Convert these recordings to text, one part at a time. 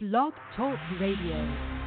Blog Talk Radio.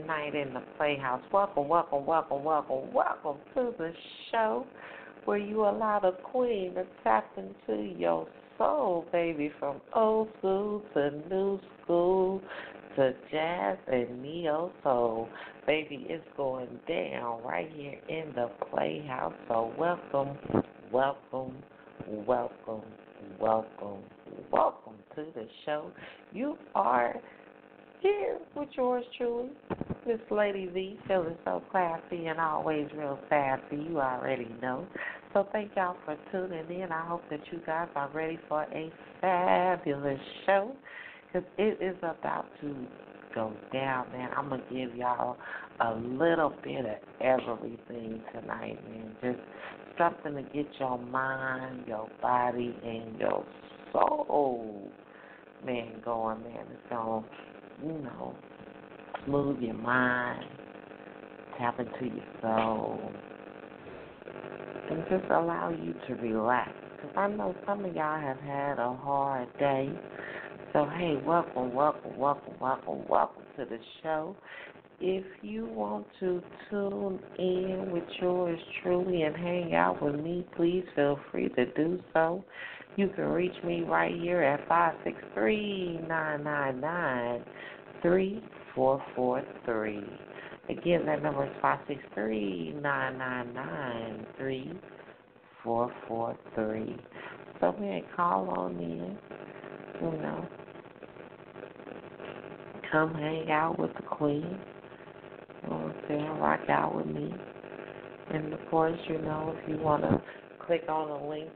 Tonight in the Playhouse. Welcome, welcome, welcome, welcome, welcome to the show where you allow the queen to tap into your soul, baby, from old school to new school to jazz and neo soul. Baby, it's going down right here in the Playhouse. So welcome, welcome, welcome, welcome, welcome to the show. You are here with yours truly, Miss Lady V, feeling so classy and always real sassy. You already know. So thank y'all for tuning in. I hope that you guys are ready for a fabulous show because it is about to go down, man. I'm gonna give y'all a little bit of everything tonight, man. Just something to get your mind, your body, and your soul, man, going, man. It's gonna, you know, smooth your mind, tap into your soul, and just allow you to relax. Because I know some of y'all have had a hard day. So, hey, welcome, welcome, welcome, welcome, welcome to the show. If you want to tune in with yours truly and hang out with me, please feel free to do so. You can reach me right here at five six three nine nine nine three four four three. Again, that number is five six three nine nine nine three four four three. So man, call on in. You know, come hang out with the queen. You know what I'm saying? Rock out with me. And of course, you know, if you want to click on the link,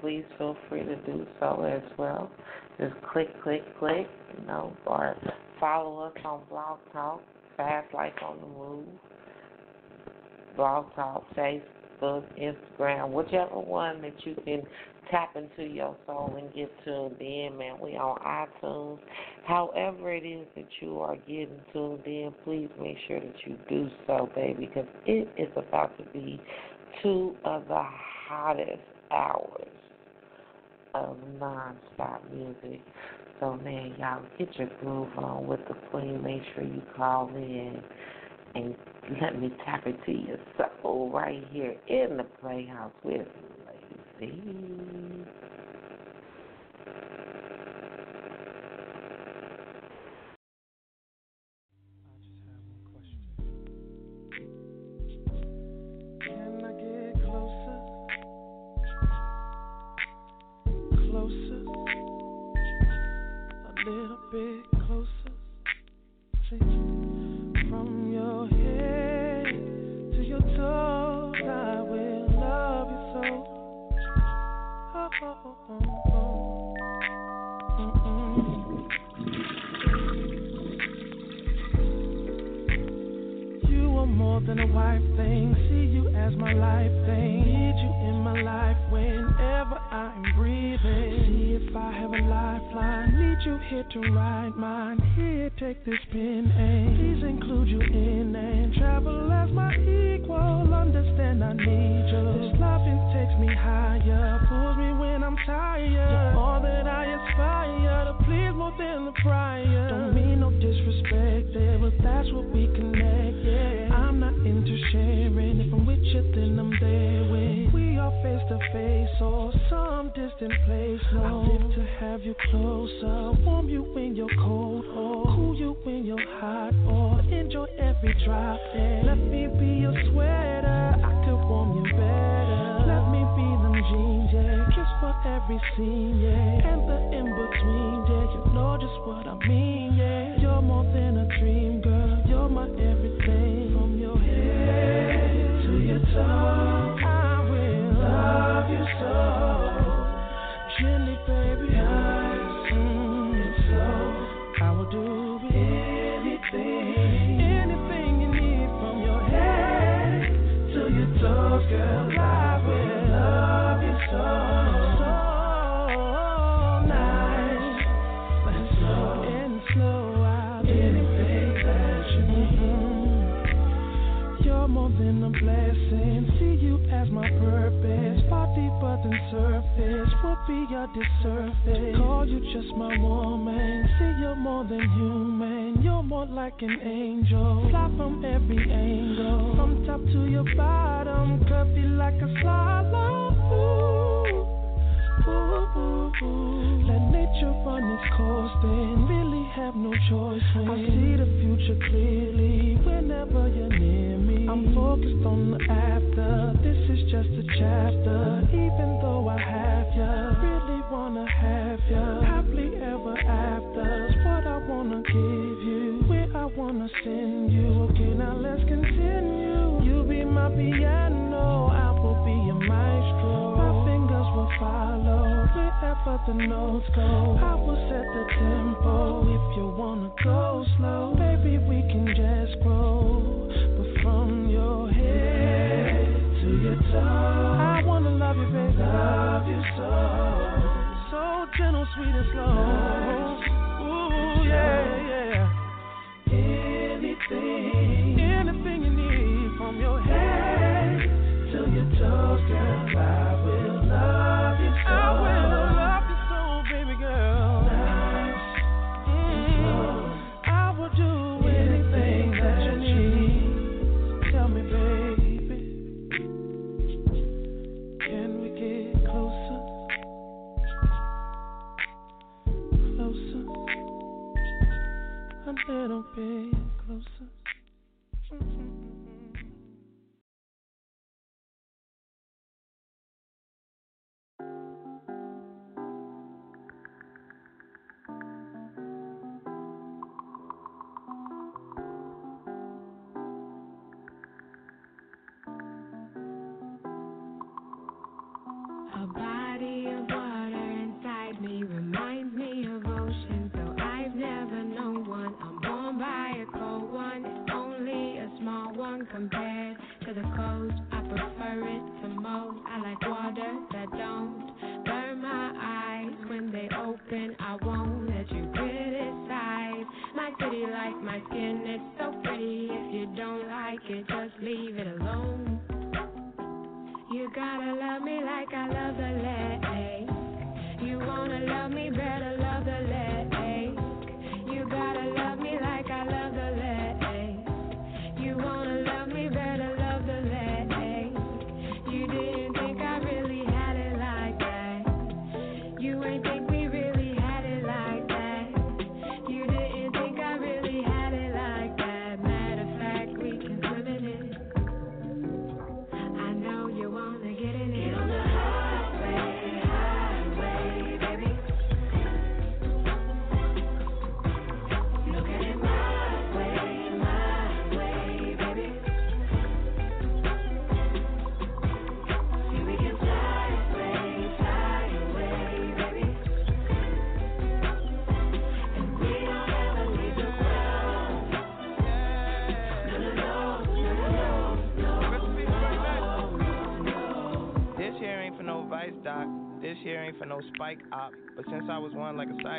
please feel free to do so as well. Just click, click, click, you know, or follow us on Blog Talk, Fast Life on the Move, Blog Talk, Facebook, Instagram, whichever one that you can tap into your soul and get tuned in, man. We on iTunes. However it is that you are getting tuned in, please make sure that you do so, baby, because it is about to be two of the hottest hours of nonstop music. So man, y'all get your groove on with the queen. Make sure you call in and let me tap into your soul right here in the playhouse with Lady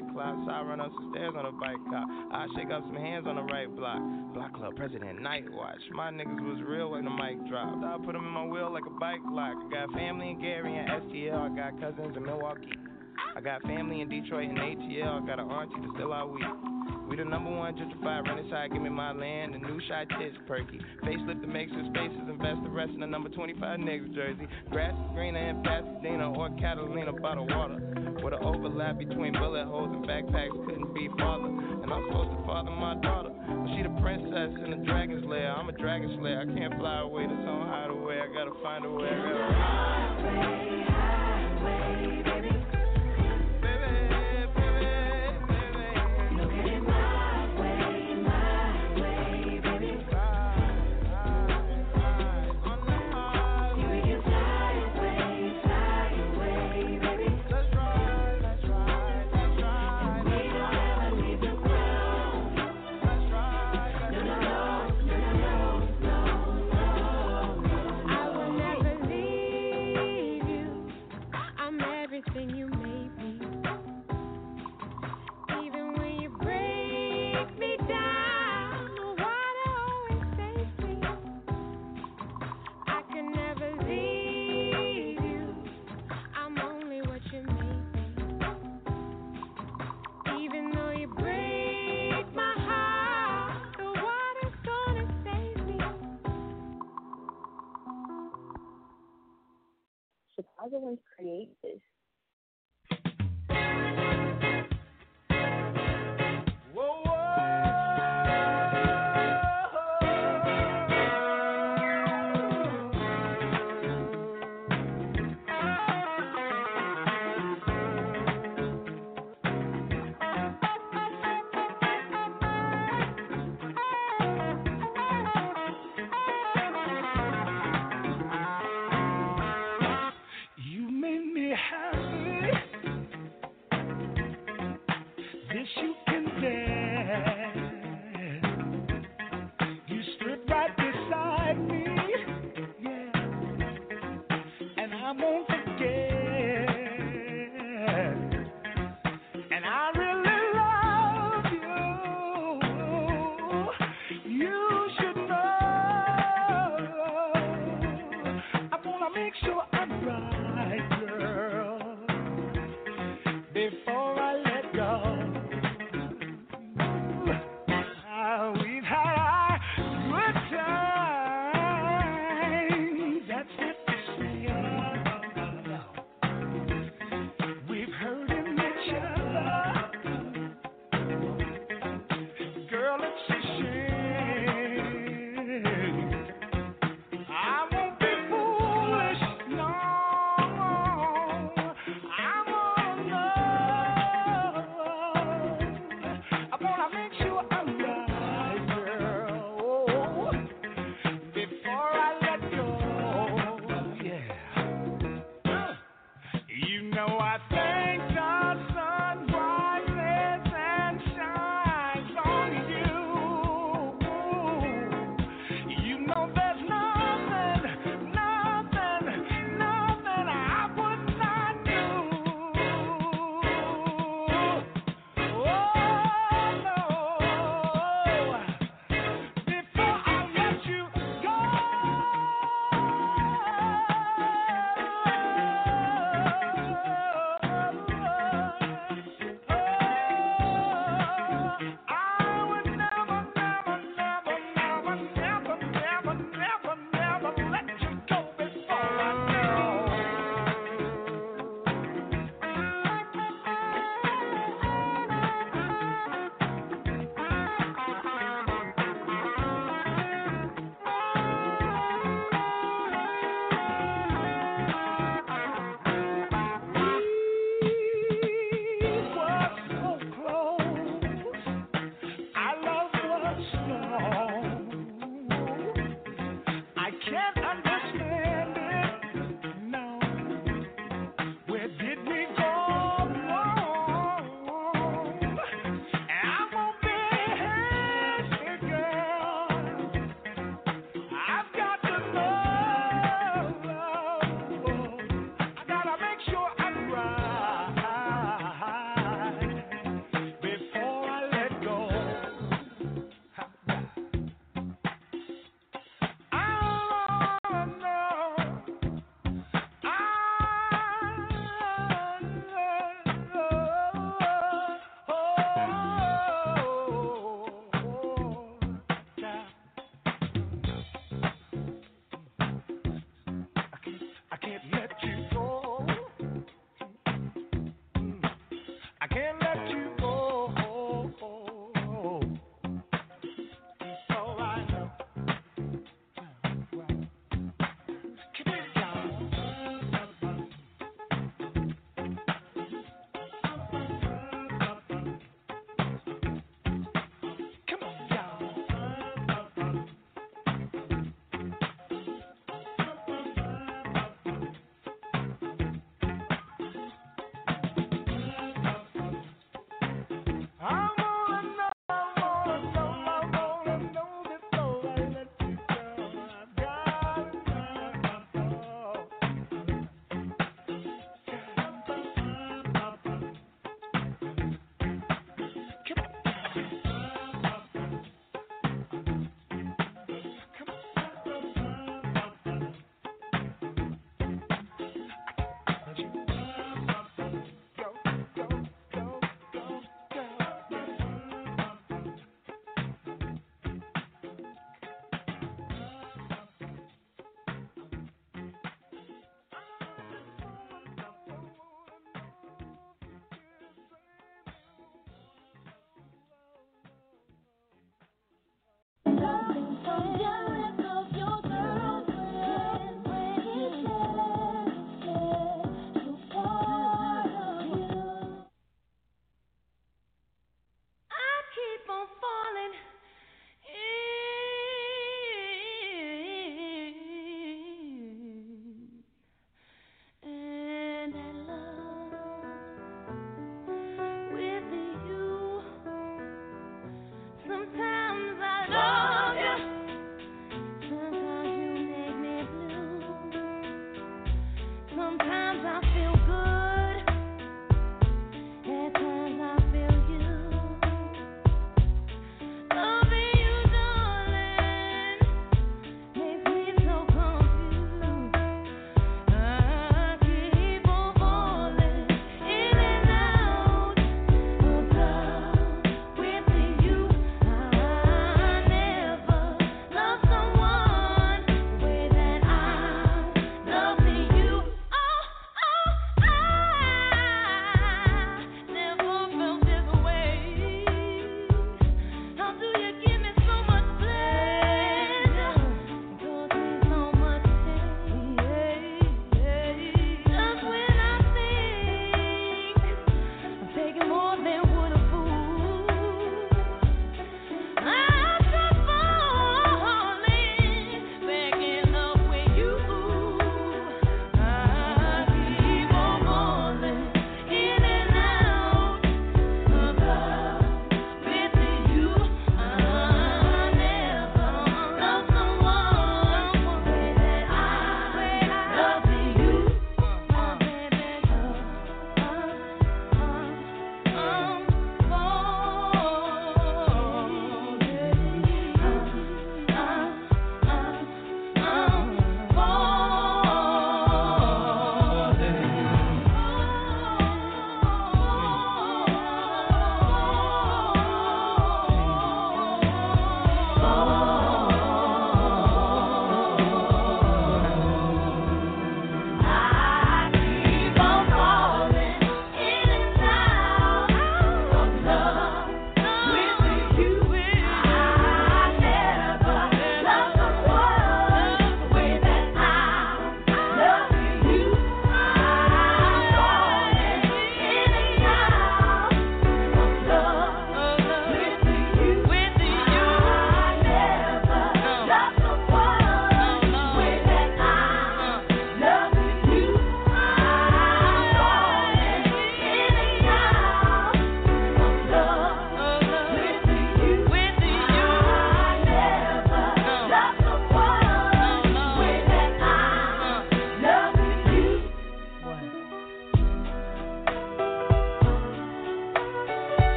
nightclub. So I run up some stairs on a bike cop. I shake up some hands on the right block. Block club president, night watch. My niggas was real when the mic dropped. I put them in my wheel like a bike lock. I got family in Gary and STL. I got cousins in Milwaukee. I got family in Detroit and ATL. I got an auntie that's still out weak. We the number one gentrified run inside, give me my land. The new shy tits perky. Facelift to make some spaces, invest the rest in the number 25 niggas jersey. Grass is greener in Pasadena or Catalina bottle water. With an overlap between bullet holes and backpacks, couldn't be father. And I'm supposed to father my daughter. But she the princess in the dragon's lair. I'm a dragon slayer. I can't fly away, this some hideaway. I gotta find a way. I gotta... the ones create this. I can't Don't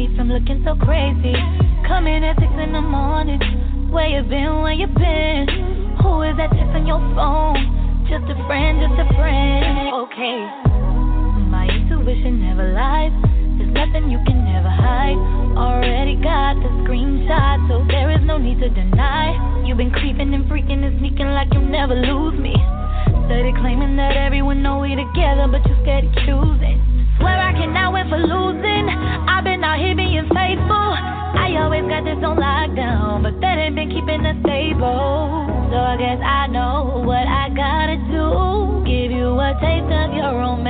me from looking so crazy. Coming at six in the morning. Where you been? Where you been? Who is that texting your phone? Just a friend, just a friend. Okay. My intuition never lies. There's nothing you can never hide. Already got the screenshot, so there is no need to deny. You've been creeping and freaking and sneaking like you'll never lose me. Steady claiming that everyone know we together, but you scared of choosing. Swear I cannot win for losing. Out here being faithful. I always got this on lockdown, but that ain't been keeping us stable. So I guess I know what I gotta do. Give you a taste of your own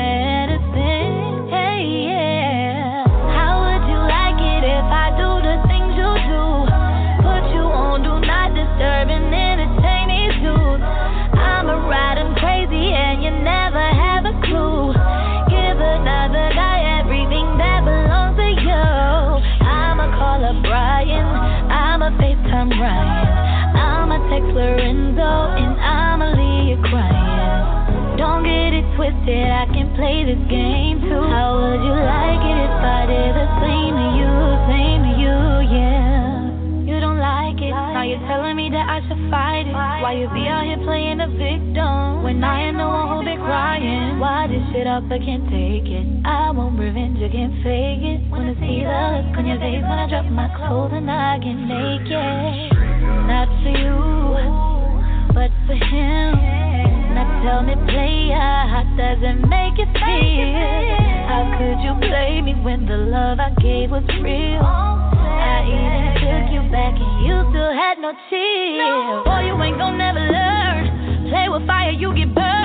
Lorenzo and you crying. Don't get it twisted, I can play this game too. How would you like it if I did the same to you, same to you, yeah? You don't like it, now you're telling me that I should fight it. Why you be out here playing the victim when I am the one who been crying? Why this shit up, I can't take it. I want revenge, I can't fake it. Wanna see the look on your face when I drop my clothes and I get naked. Not for you, but for him. Now tell me, player, how does it make you feel? How could you play me when the love I gave was real? I even took you back and you still had no chill. Oh, Boy, you ain't gon' never learn. Play with fire, you get burned.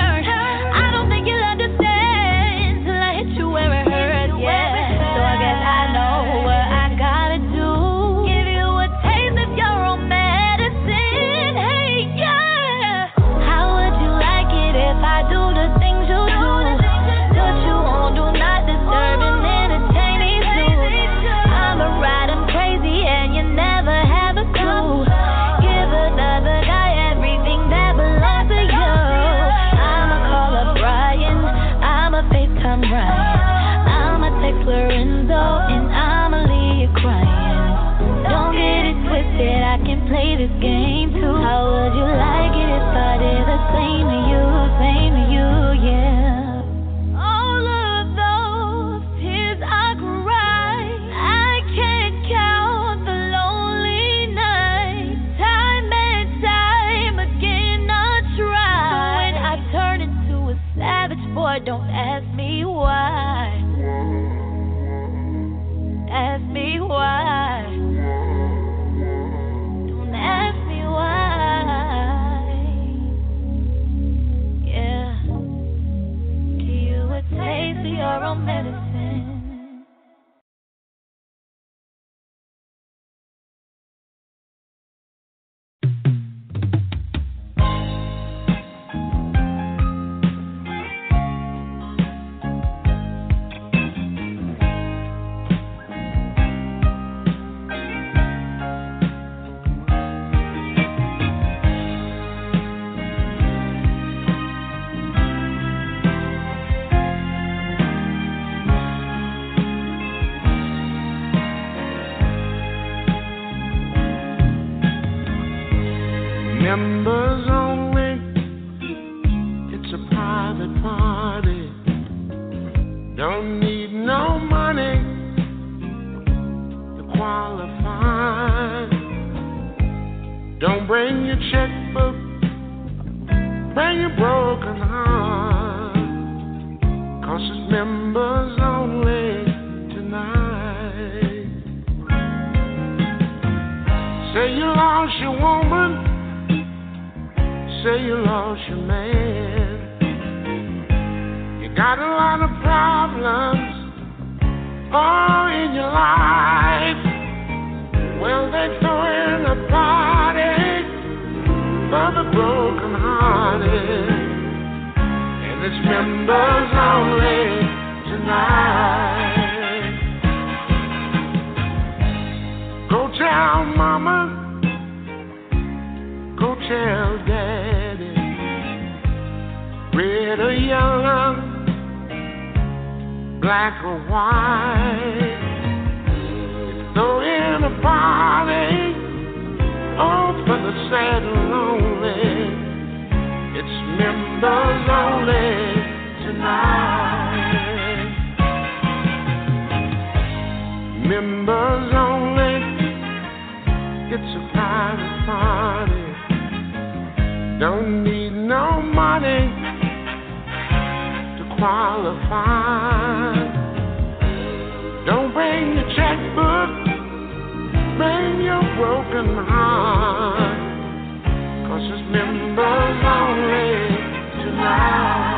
Don't need no money to qualify. Don't bring your checkbook. Bring your broken heart. Cause it's members only tonight. Say you lost your woman say you lost your man. Got a lot of problems all in your life. Well, they throwing a party for the broken hearted. And it's members only tonight. Go tell mama. Black or white. Throw in a party, oh, for the sad and lonely. It's members only tonight. Members only. It's a private party. Don't need no money qualify. Don't bring your checkbook, bring your broken heart. Cause it's members only tonight.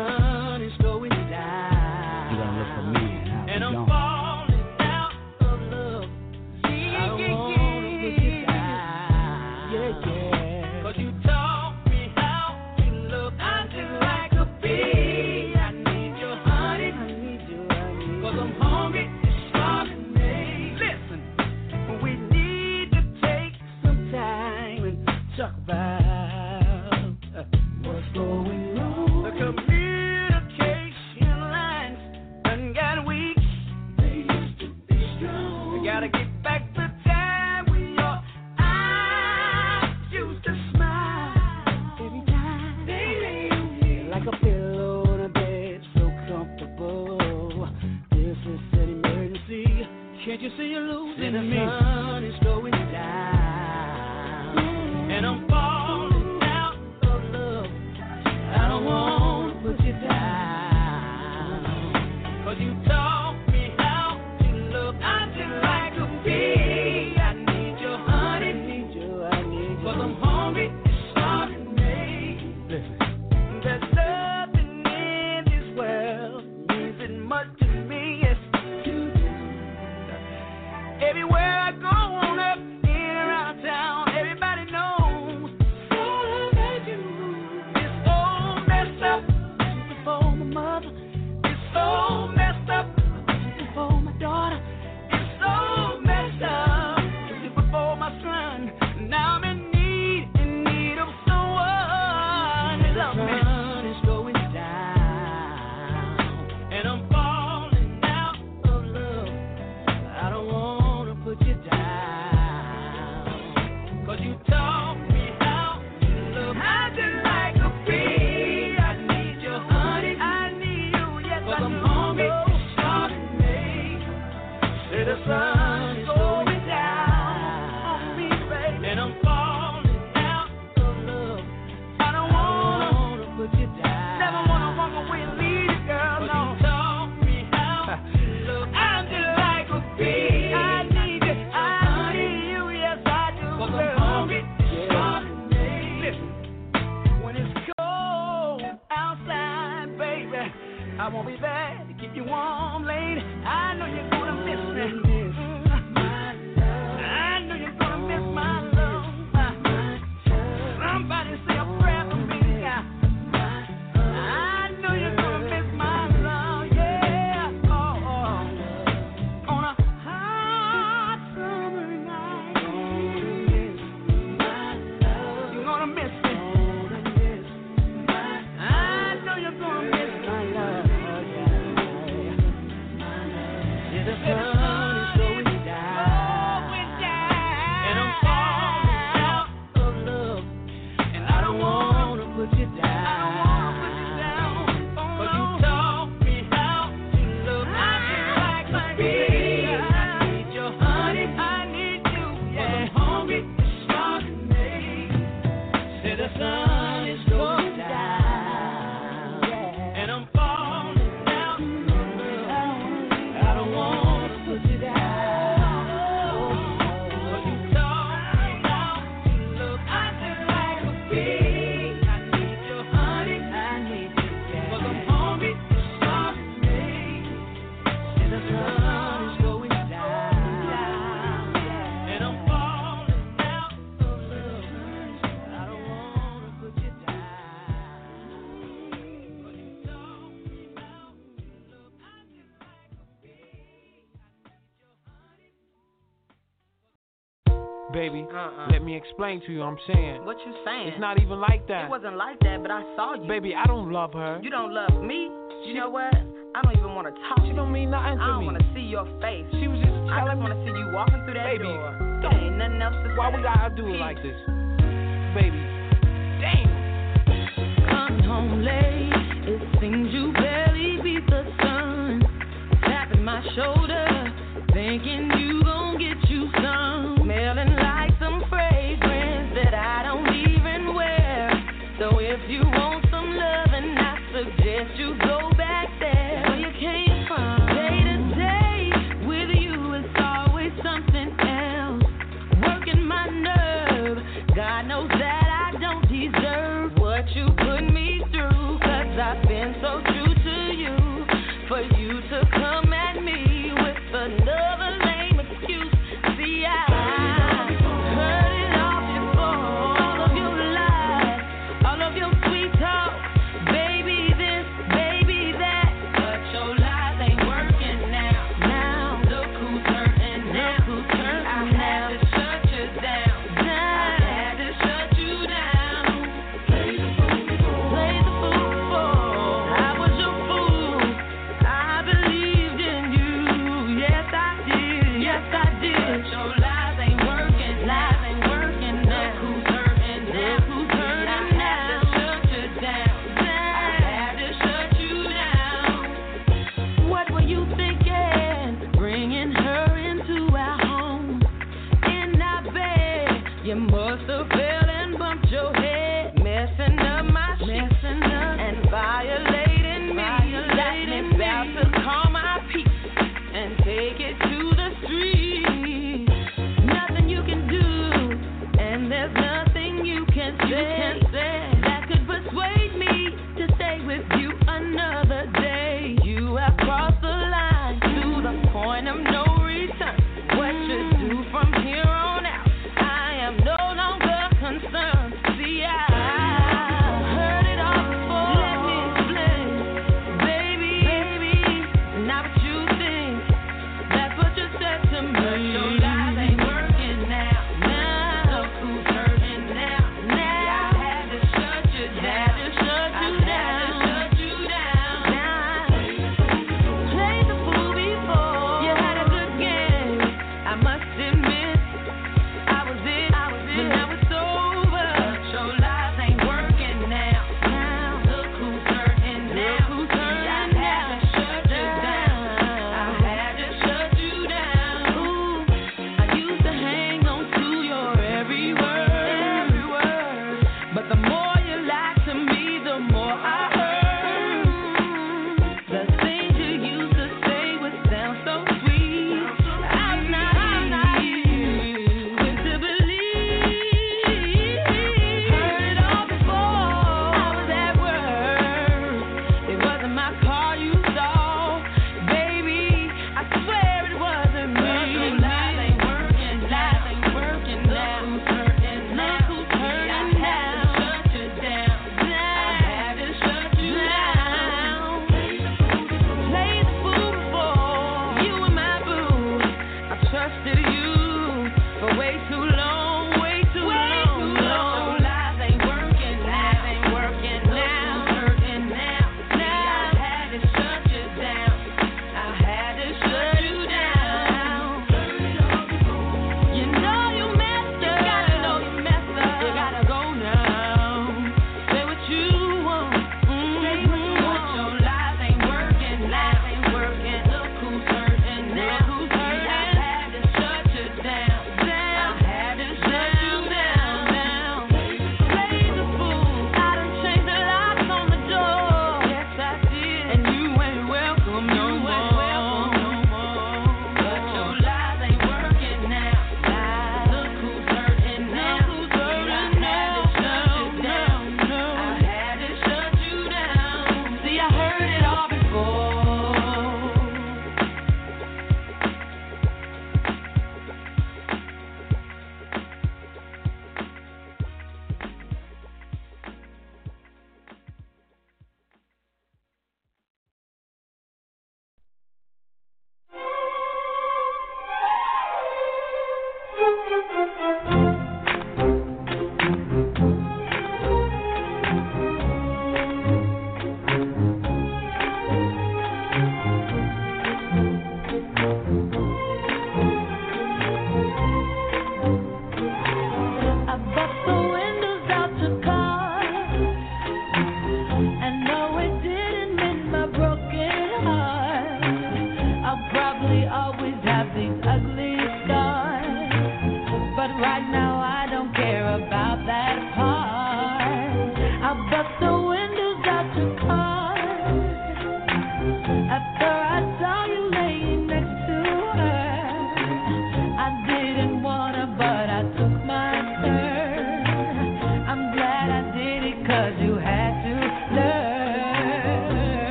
See explain to you. I'm saying. What you saying? It's not even like that. It wasn't like that, but I saw you. Baby, I don't love her. You don't love me. You know what? I don't even want to talk. She don't mean nothing to me. I don't want to see your face. She was just telling I just me. want to see you walking through that Baby, door. don't- There ain't nothing else to Why say. we gotta do it like this? Baby. Damn. Coming home late, it seems you barely beat the sun. Tapping my shoulder, thinking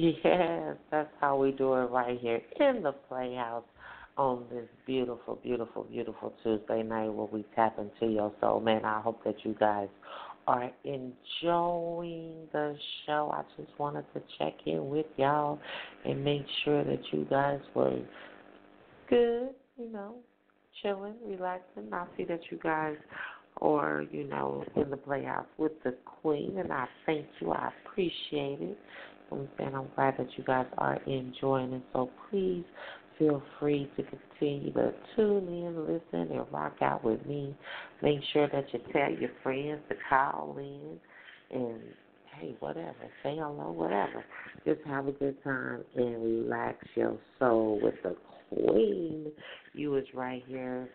Yes, that's how we do it right here in the Playhouse on this beautiful, beautiful, beautiful Tuesday night where we tap into your soul. Man, I hope that you guys are enjoying the show. I just wanted to check in with y'all and make sure that you guys were good, you know, chilling, relaxing. I see that you guys are, you know, in the Playhouse with the Queen, and I thank you. I appreciate it. I'm I'm glad that you guys are enjoying it. So please feel free to continue to tune in, listen, and rock out with me. Make sure that you tell your friends to call in and hey, whatever, say hello, whatever. Just have a good time and relax your soul with the queen. You is right here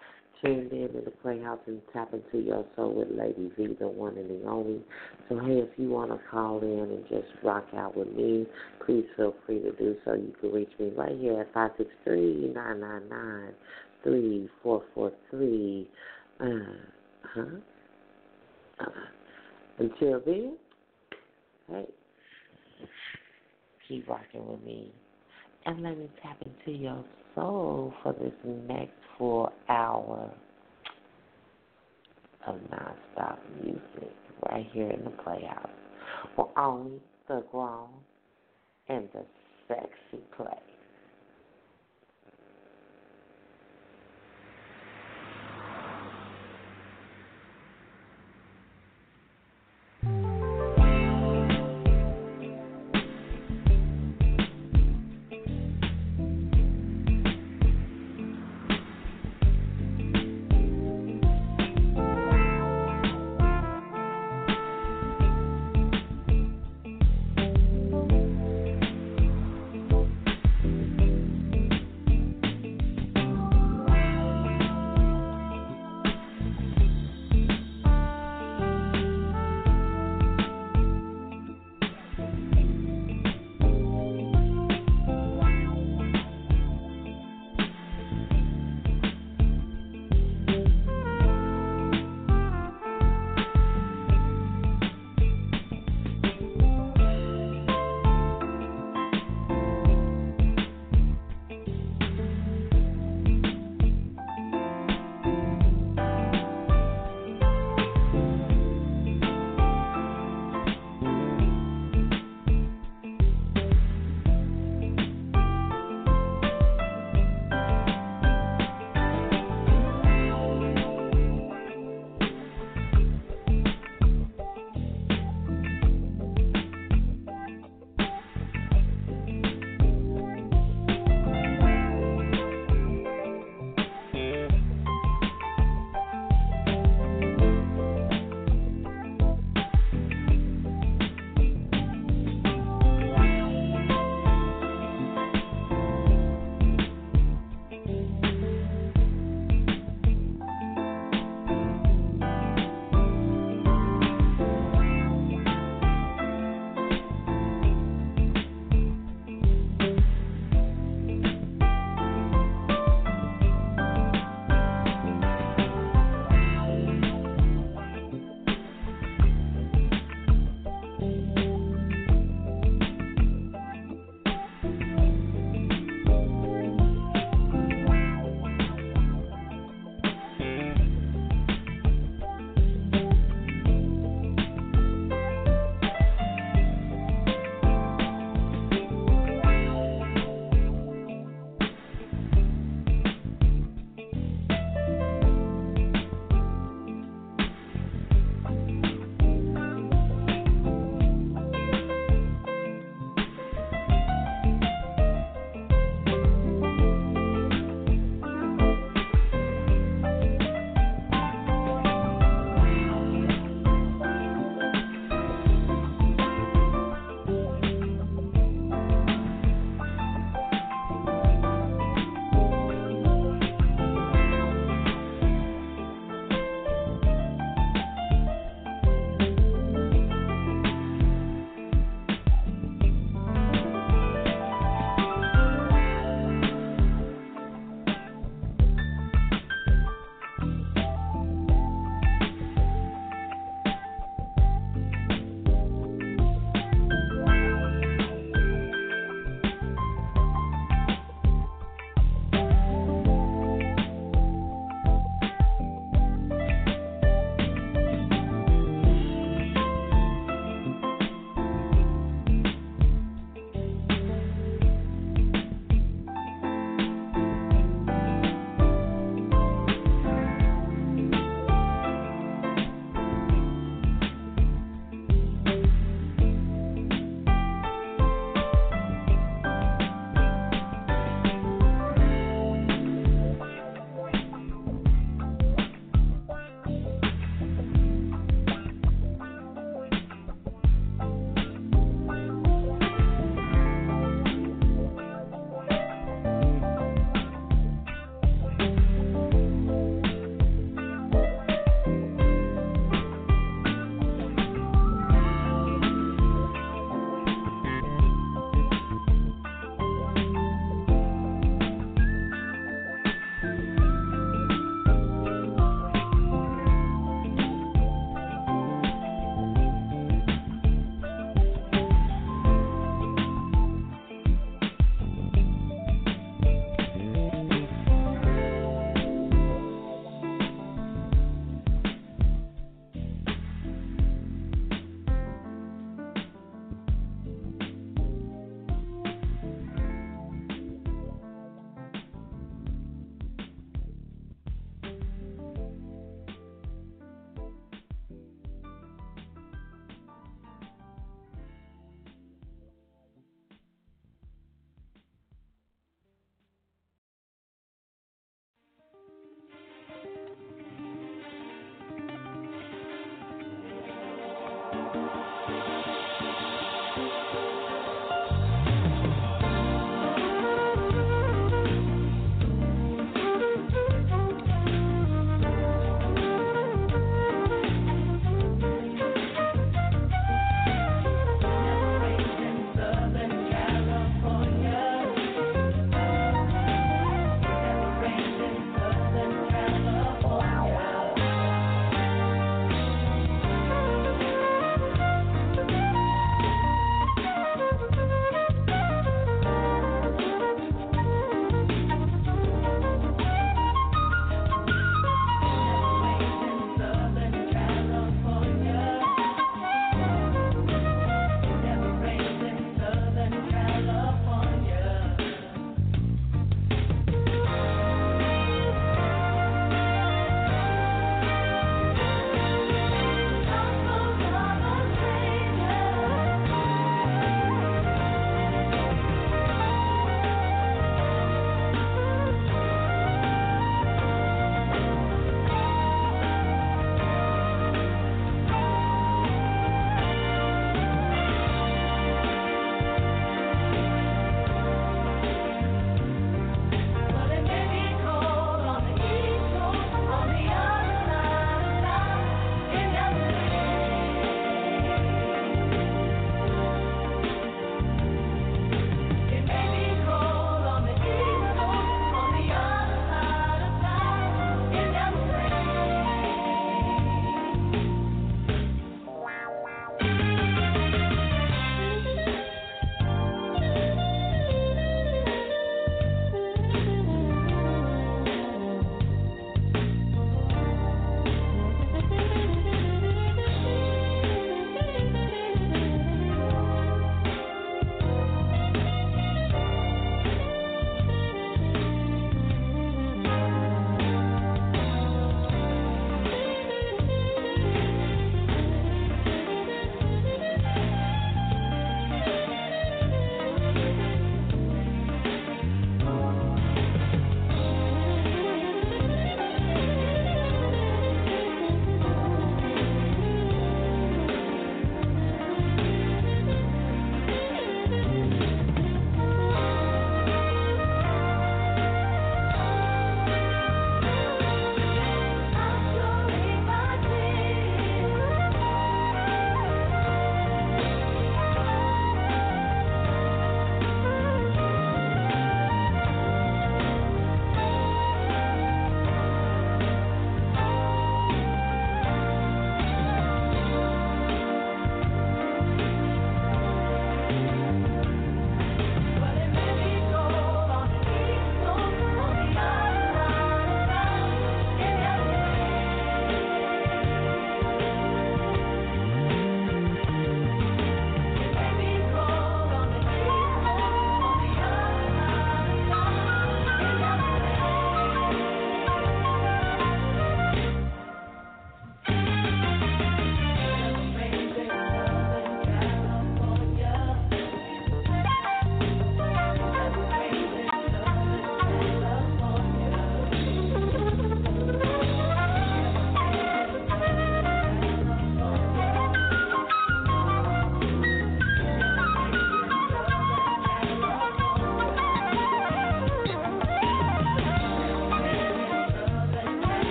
tuned in to the Playhouse and tap into your soul with Lady V, the one and the only. So, hey, if you want to call in and just rock out with me, please feel free to do so. You can reach me right here at 563 999 3443. Uh huh. Uh, until then, hey, keep rocking with me. And let me tap into your soul for this next full hour of nonstop music right here in the Playhouse. For only the grown and the sexy play.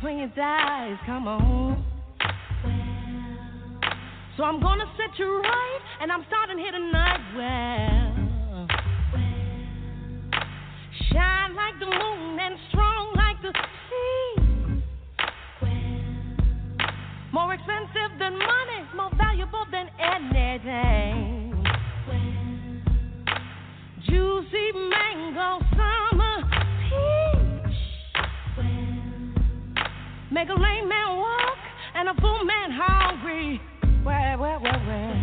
Come on. So I'm gonna set you right, and I'm starting here tonight. Well, shine like the moon and strong like the sea. More expensive than money, more valuable than anything. Make a lame man walk and a fool man hungry. Well, well, well, well.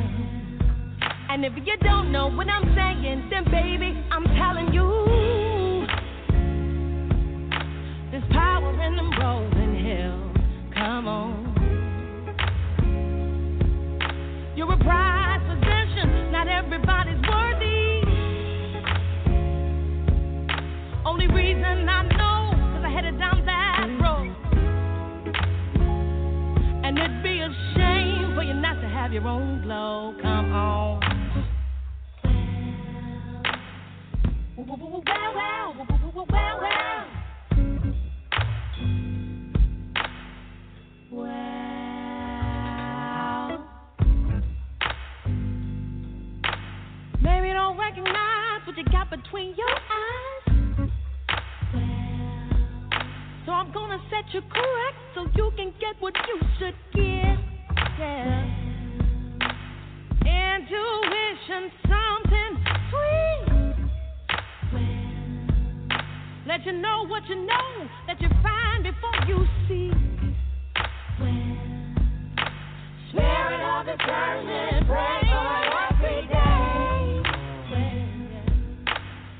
And if you don't know what I'm saying, then baby, I'm telling you. There's power in them rolling hills. Come on. You You're a prized your own glow. Come on. Well, well, well, well, well. Well, maybe don't recognize what you got between your eyes. So I'm gonna set you correct so you can get what you should get. Yeah. Intuition, something sweet. Let you know what you know, that you find before you see. Spirit of discernment, pray for every day.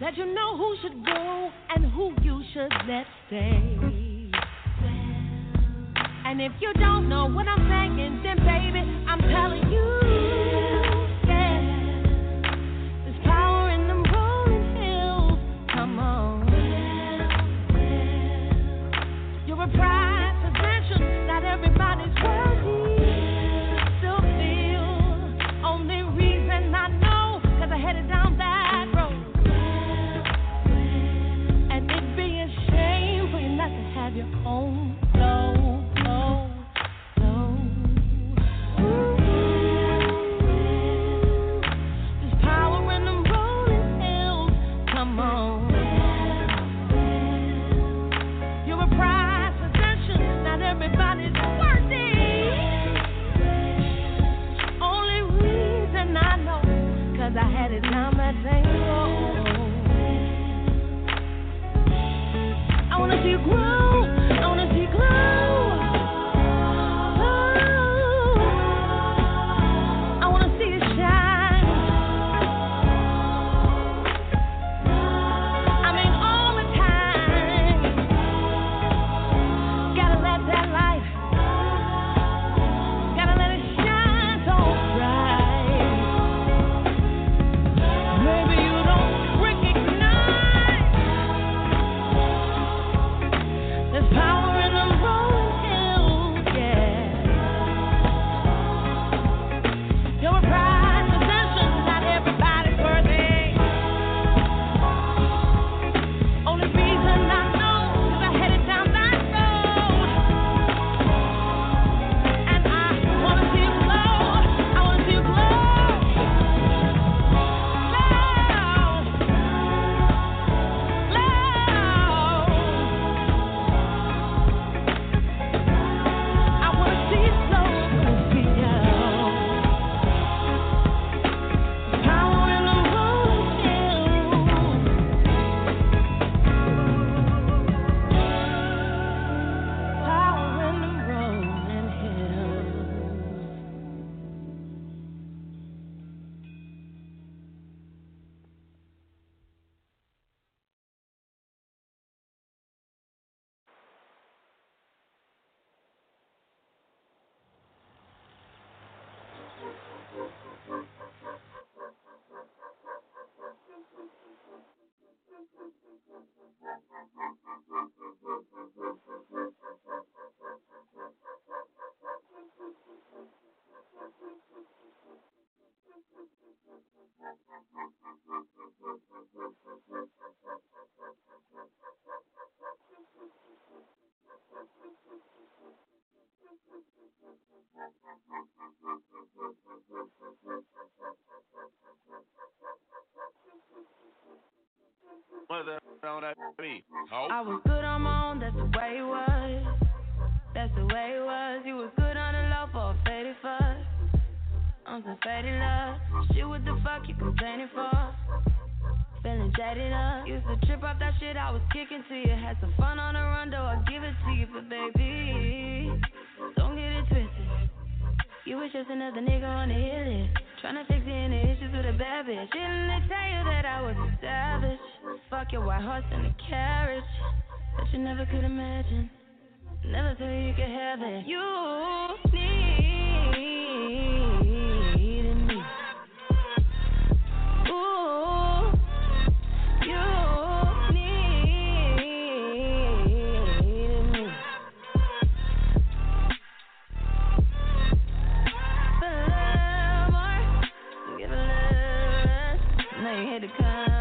Let you know who should go and who you should let stay. And if you don't know what I'm saying, then baby, I'm telling you. Mother beat. I was good on my own, that's the way it was. That's the way it was. You was good on the low for a faded fuss. On some faded love. Shit, what the fuck you complaining for? Feeling jaded up. Used to trip off that shit I was kicking to you. Had some fun on the run, though I give it to you, but baby, don't get it twisted. You was just another nigga on the hit list. Tryna fix any issues with a bad bitch. Didn't they tell you that I was a savage? Fuck your white horse and a carriage that you never could imagine. Never thought you could have it. You need me. Ooh, you need me. Give a little give a little less. Now you hate to come.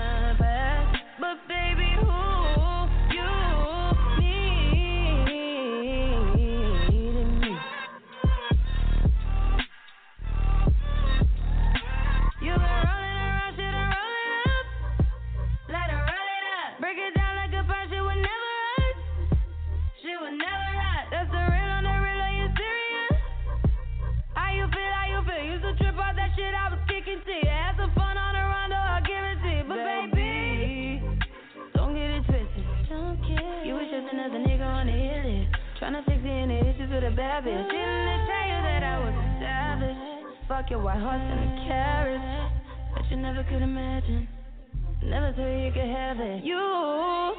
fuck your white horse and a carriage that you never could imagine. Never thought you could have it. You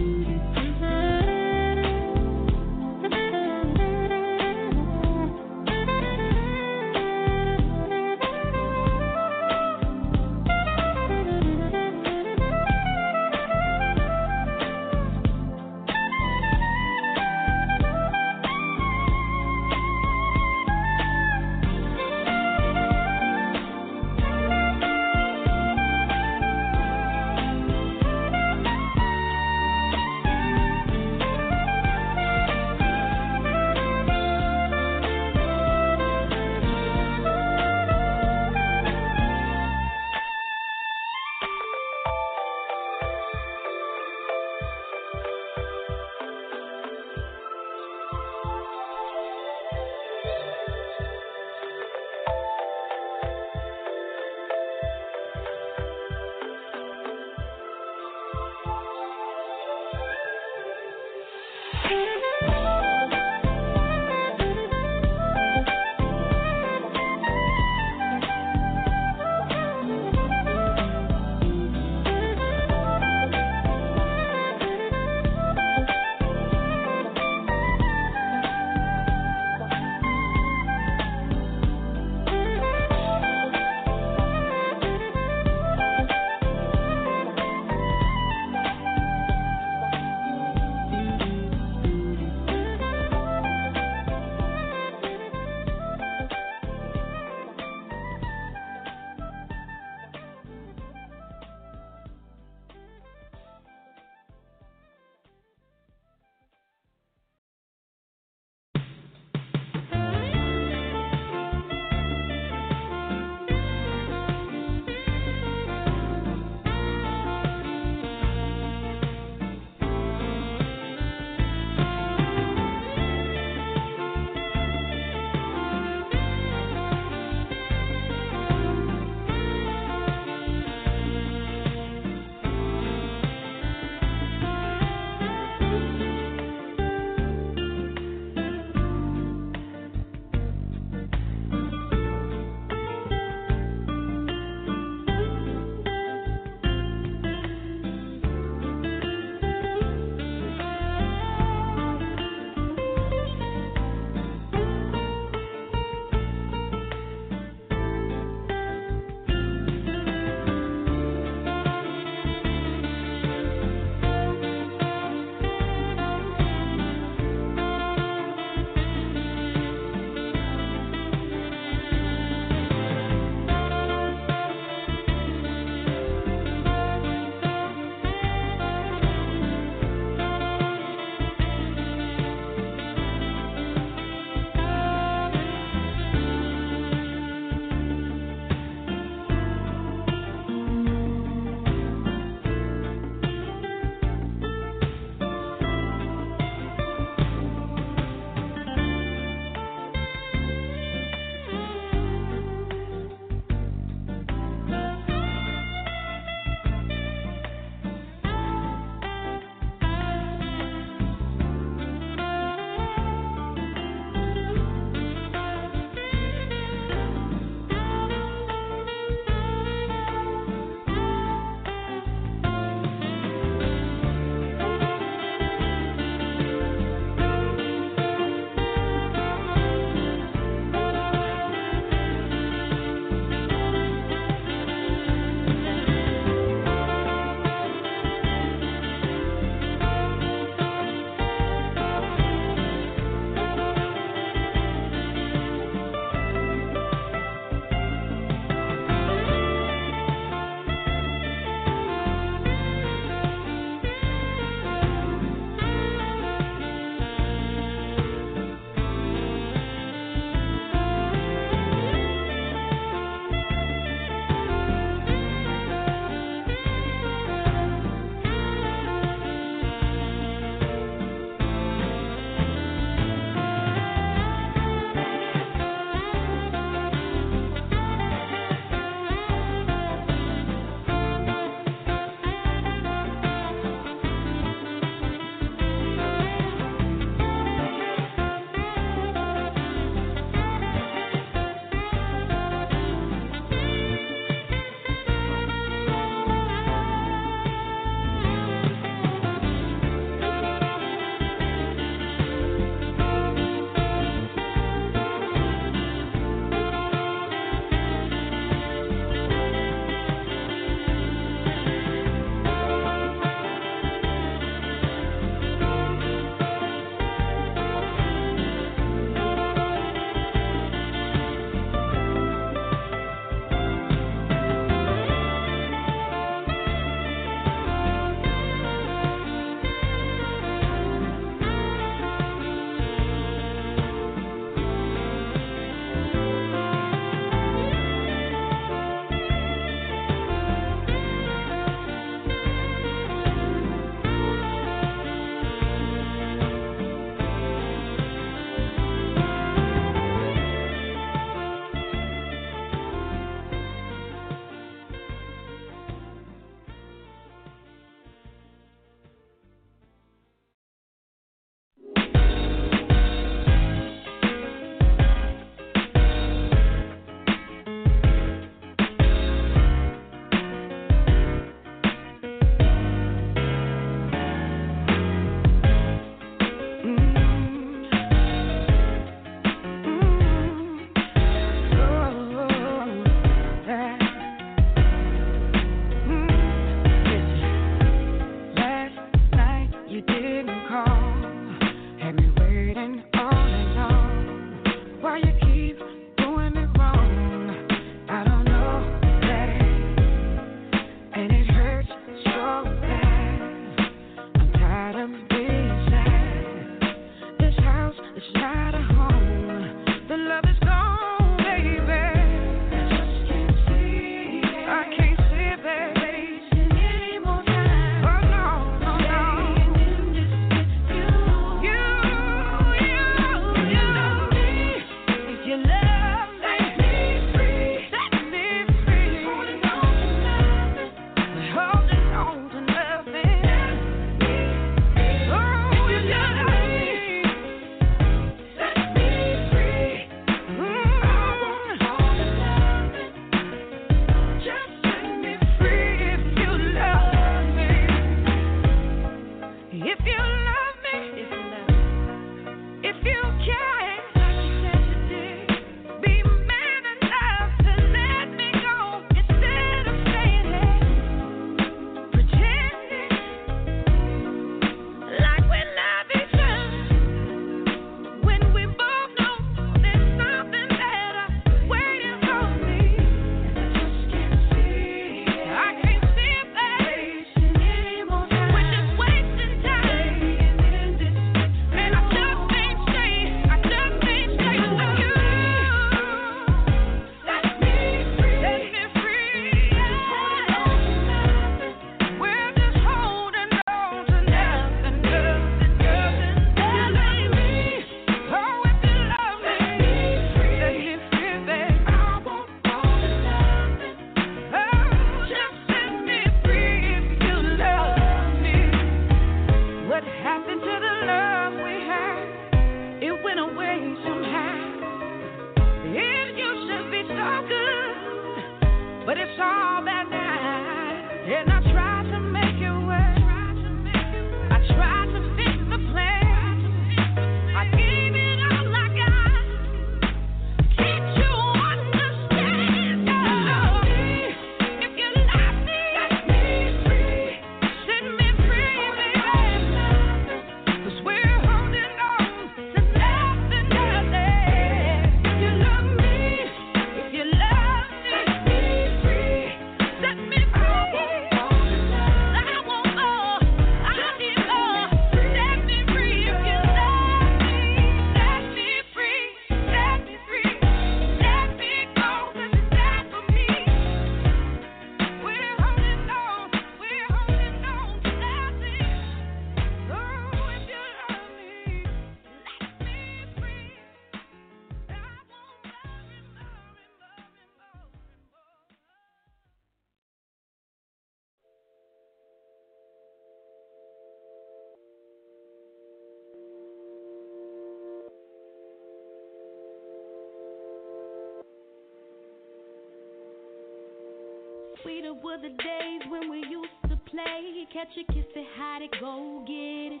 the days when we used to play. Catch a kiss it, hide it, go get it.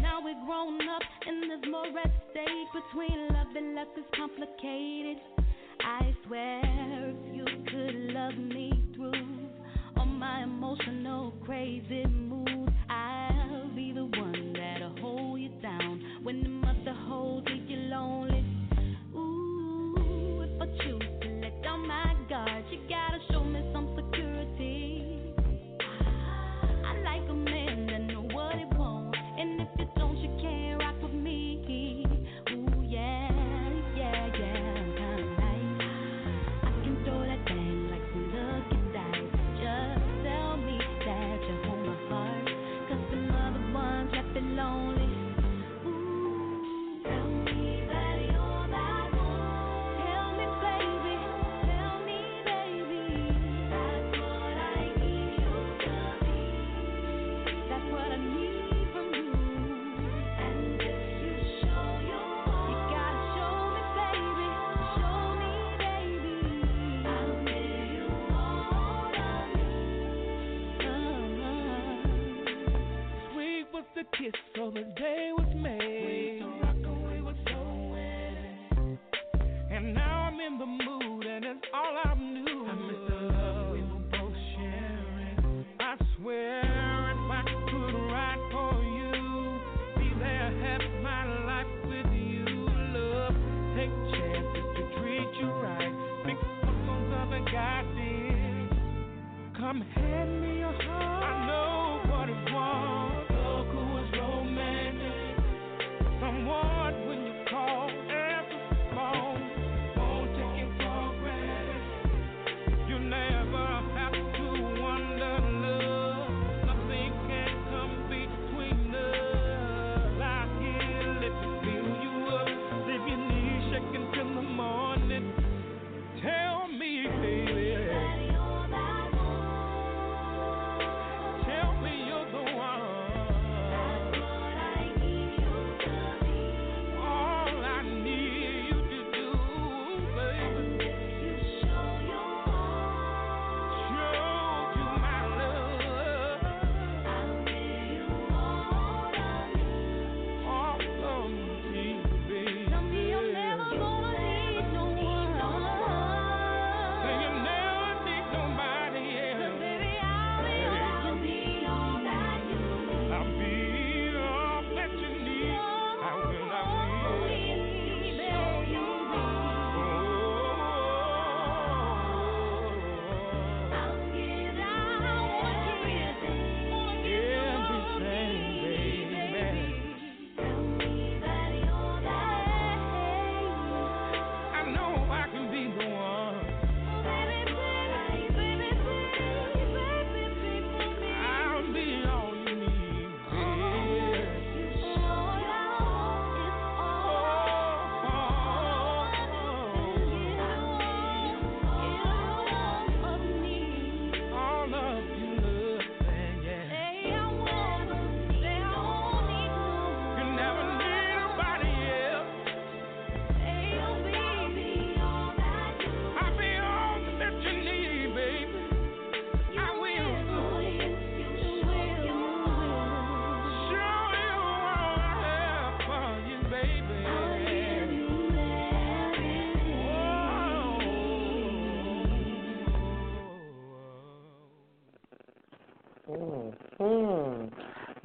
Now we're grown up and there's more at stake between love and lust is complicated. I swear if you could love me through all my emotional crazy moods,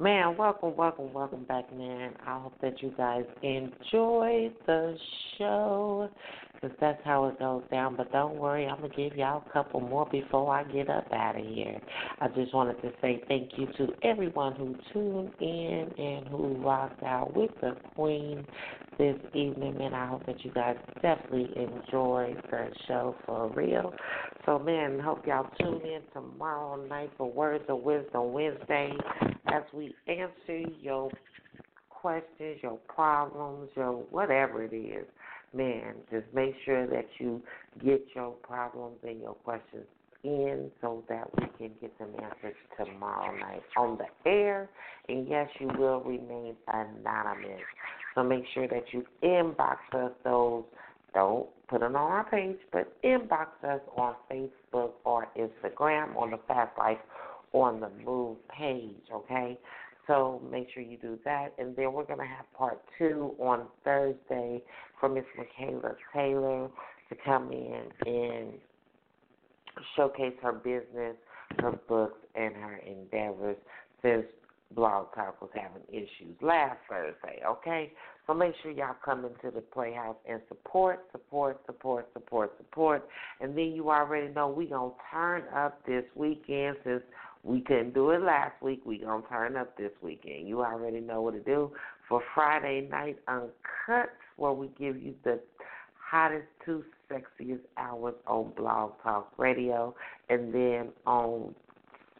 Man, welcome, welcome, welcome back, man. I hope that you guys enjoyed the show because that's how it goes down. But don't worry, I'm going to give y'all a couple more before I get up out of here. I just wanted to say thank you to everyone who tuned in and who rocked out with the Queen this evening, man. I hope that you guys definitely enjoyed the show for real. So, man, hope y'all tune in tomorrow night for Words of Wisdom Wednesday as we answer your questions, your problems, your whatever it is. Man, just make sure that you get your problems and your questions in so that we can get them answered tomorrow night on the air. And yes, you will remain anonymous. So make sure that you inbox us those don't put it on our page, but inbox us on Facebook or Instagram on the Fast Life on the Move page, okay? So make sure you do that. And then we're going to have part two on Thursday for Miss Michaela Taylor to come in and showcase her business, her books, and her endeavors since Blog Talk was having issues last Thursday, okay? So make sure y'all come into the Playhouse and support, support, support, support, support. And then you already know we going to turn up this weekend since we couldn't do it last week. we to turn up this weekend. You already know what to do for Friday Night Uncut, where we give you the hottest two sexiest hours on Blog Talk Radio. And then on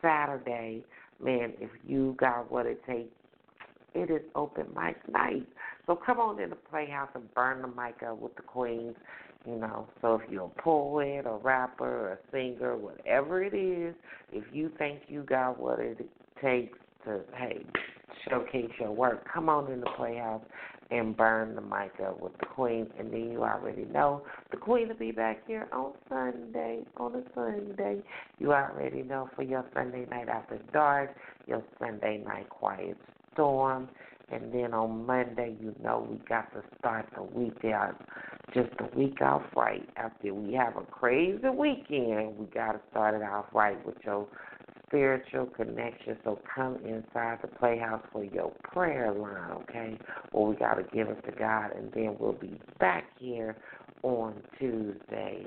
Saturday, man, if you got what it takes, it is open mic night. So come on in the Playhouse and burn the mic up with the queens. You know, so if you're a poet, a rapper, a singer, whatever it is, if you think you got what it takes to, hey, showcase your work, come on in the Playhouse and burn the mic up with the queen. And then you already know the queen will be back here on Sunday, on a Sunday. You already know for your Sunday night after dark, your Sunday night quiet storm. And then on Monday, you know we got to start the week out, just the week off right. After we have a crazy weekend, we got to start it off right with your spiritual connection. So come inside the playhouse for your prayer line, okay? Well, we got to give it to God, and then we'll be back here on Tuesday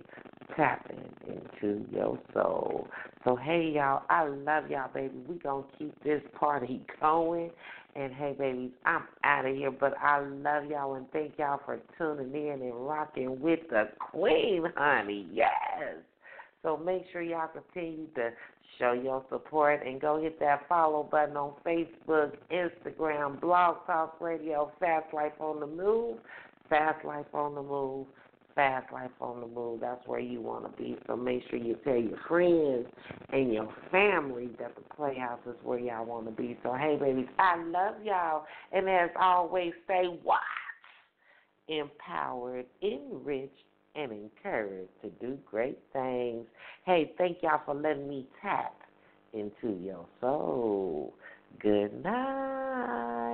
tapping into your soul. So, hey, y'all, I love y'all, baby. we going to keep this party going. And hey, babies, I'm out of here, but I love y'all and thank y'all for tuning in and rocking with the Queen, honey. Yes. So make sure y'all continue to show your support and go hit that follow button on Facebook, Instagram, Blog Talk Radio, Fast Life on the Move, Fast Life on the Move. Fast Life on the Move. That's where you want to be. So make sure you tell your friends and your family that the Playhouse is where y'all want to be. So, hey, babies, I love y'all. And as always, stay what? Empowered, enriched, and encouraged to do great things. Hey, thank y'all for letting me tap into your soul. Good night.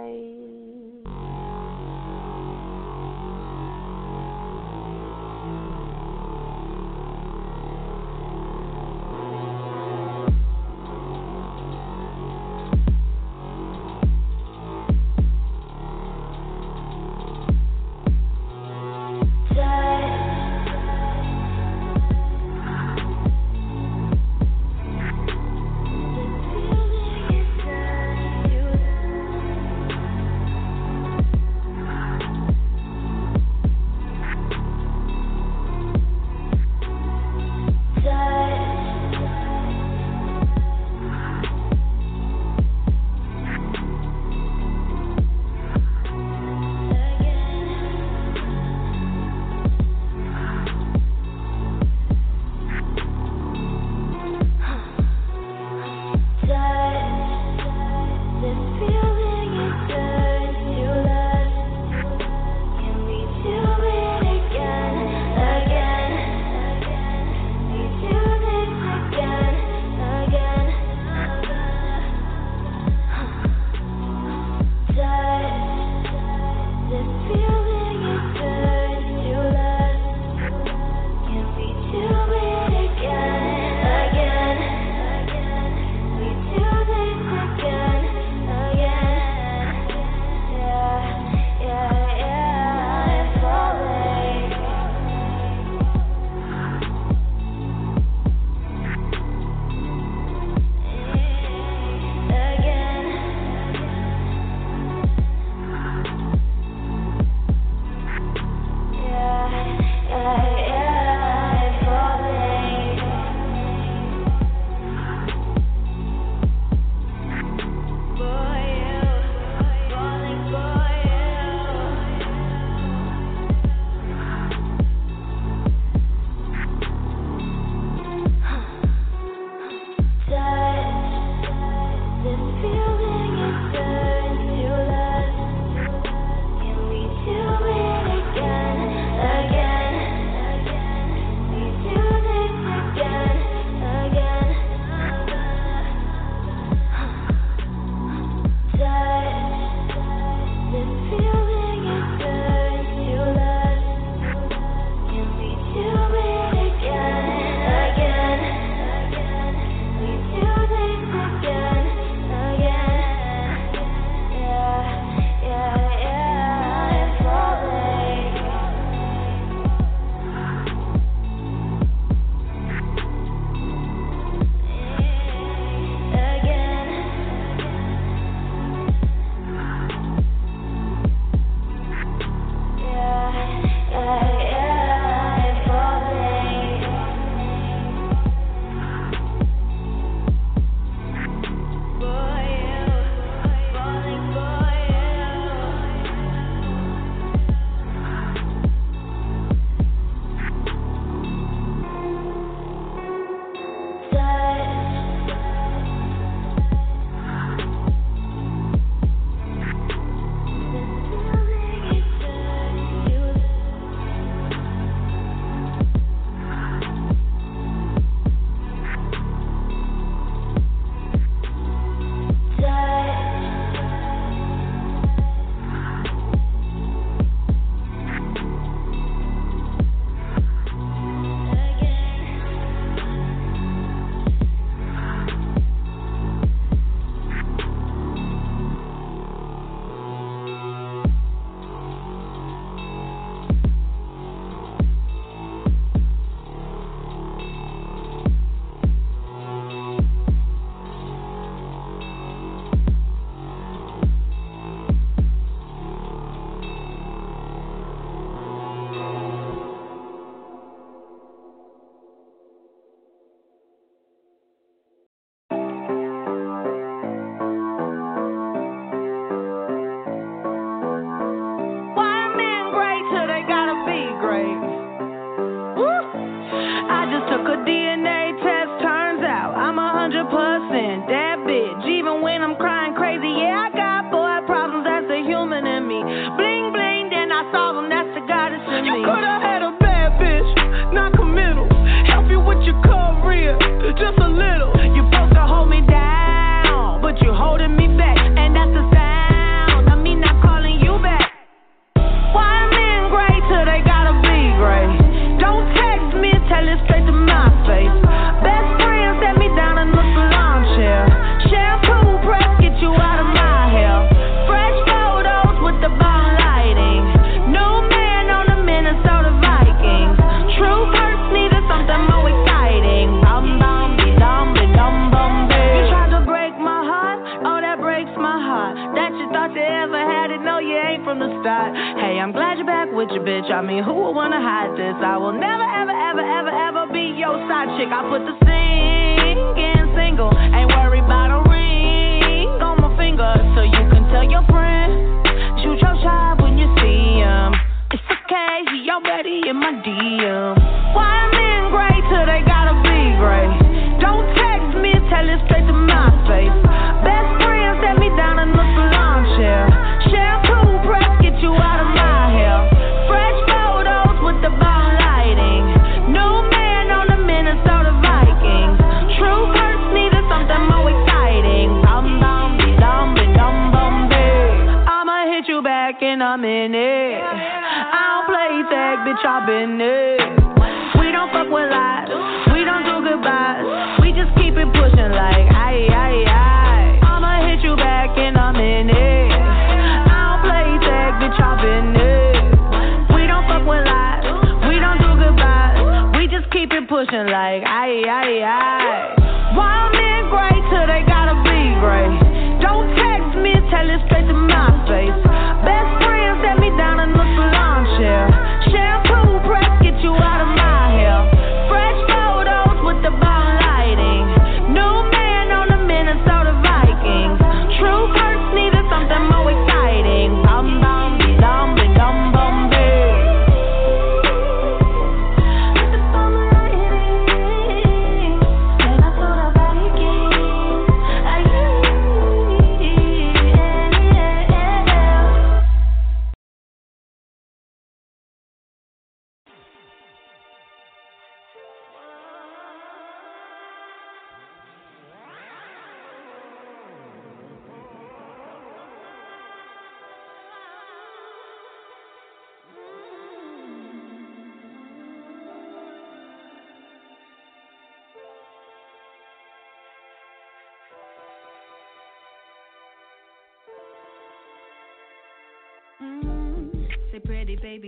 and i. I don't play tag, bitch, i it. We don't fuck with lies, we don't do goodbyes. We just keep it pushing like, aye, aye, aye.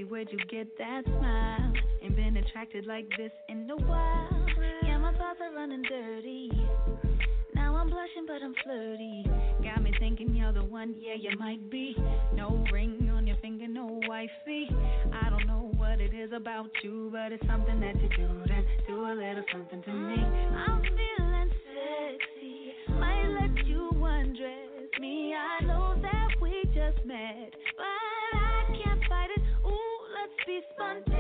where'd you get that smile? Ain't been attracted like this in a while. Yeah, my thoughts are running dirty. Now I'm blushing, but I'm flirty. Got me thinking you're the one, yeah, you might be. No ring on your finger, no wifey. I don't know what it is about you, but it's something that you do. Then do a little something to me. I'm feeling sexy. fun.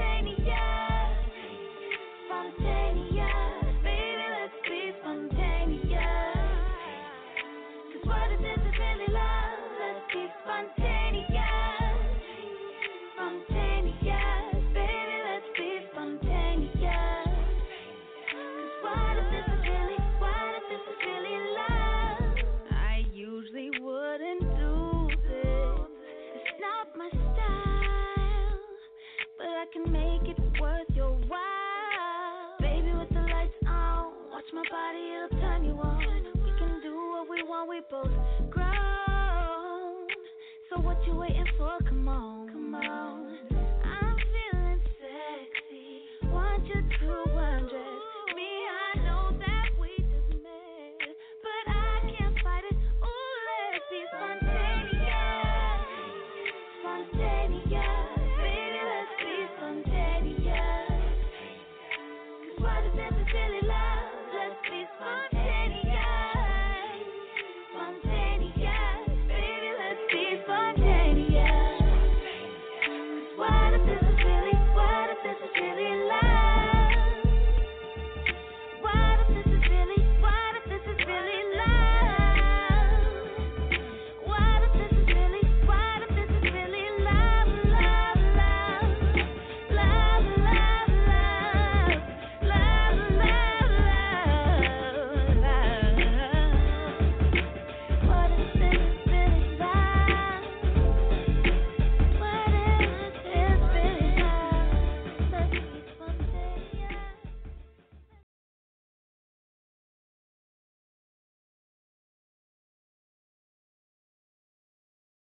both grown. So what you waiting for? Come on, come on.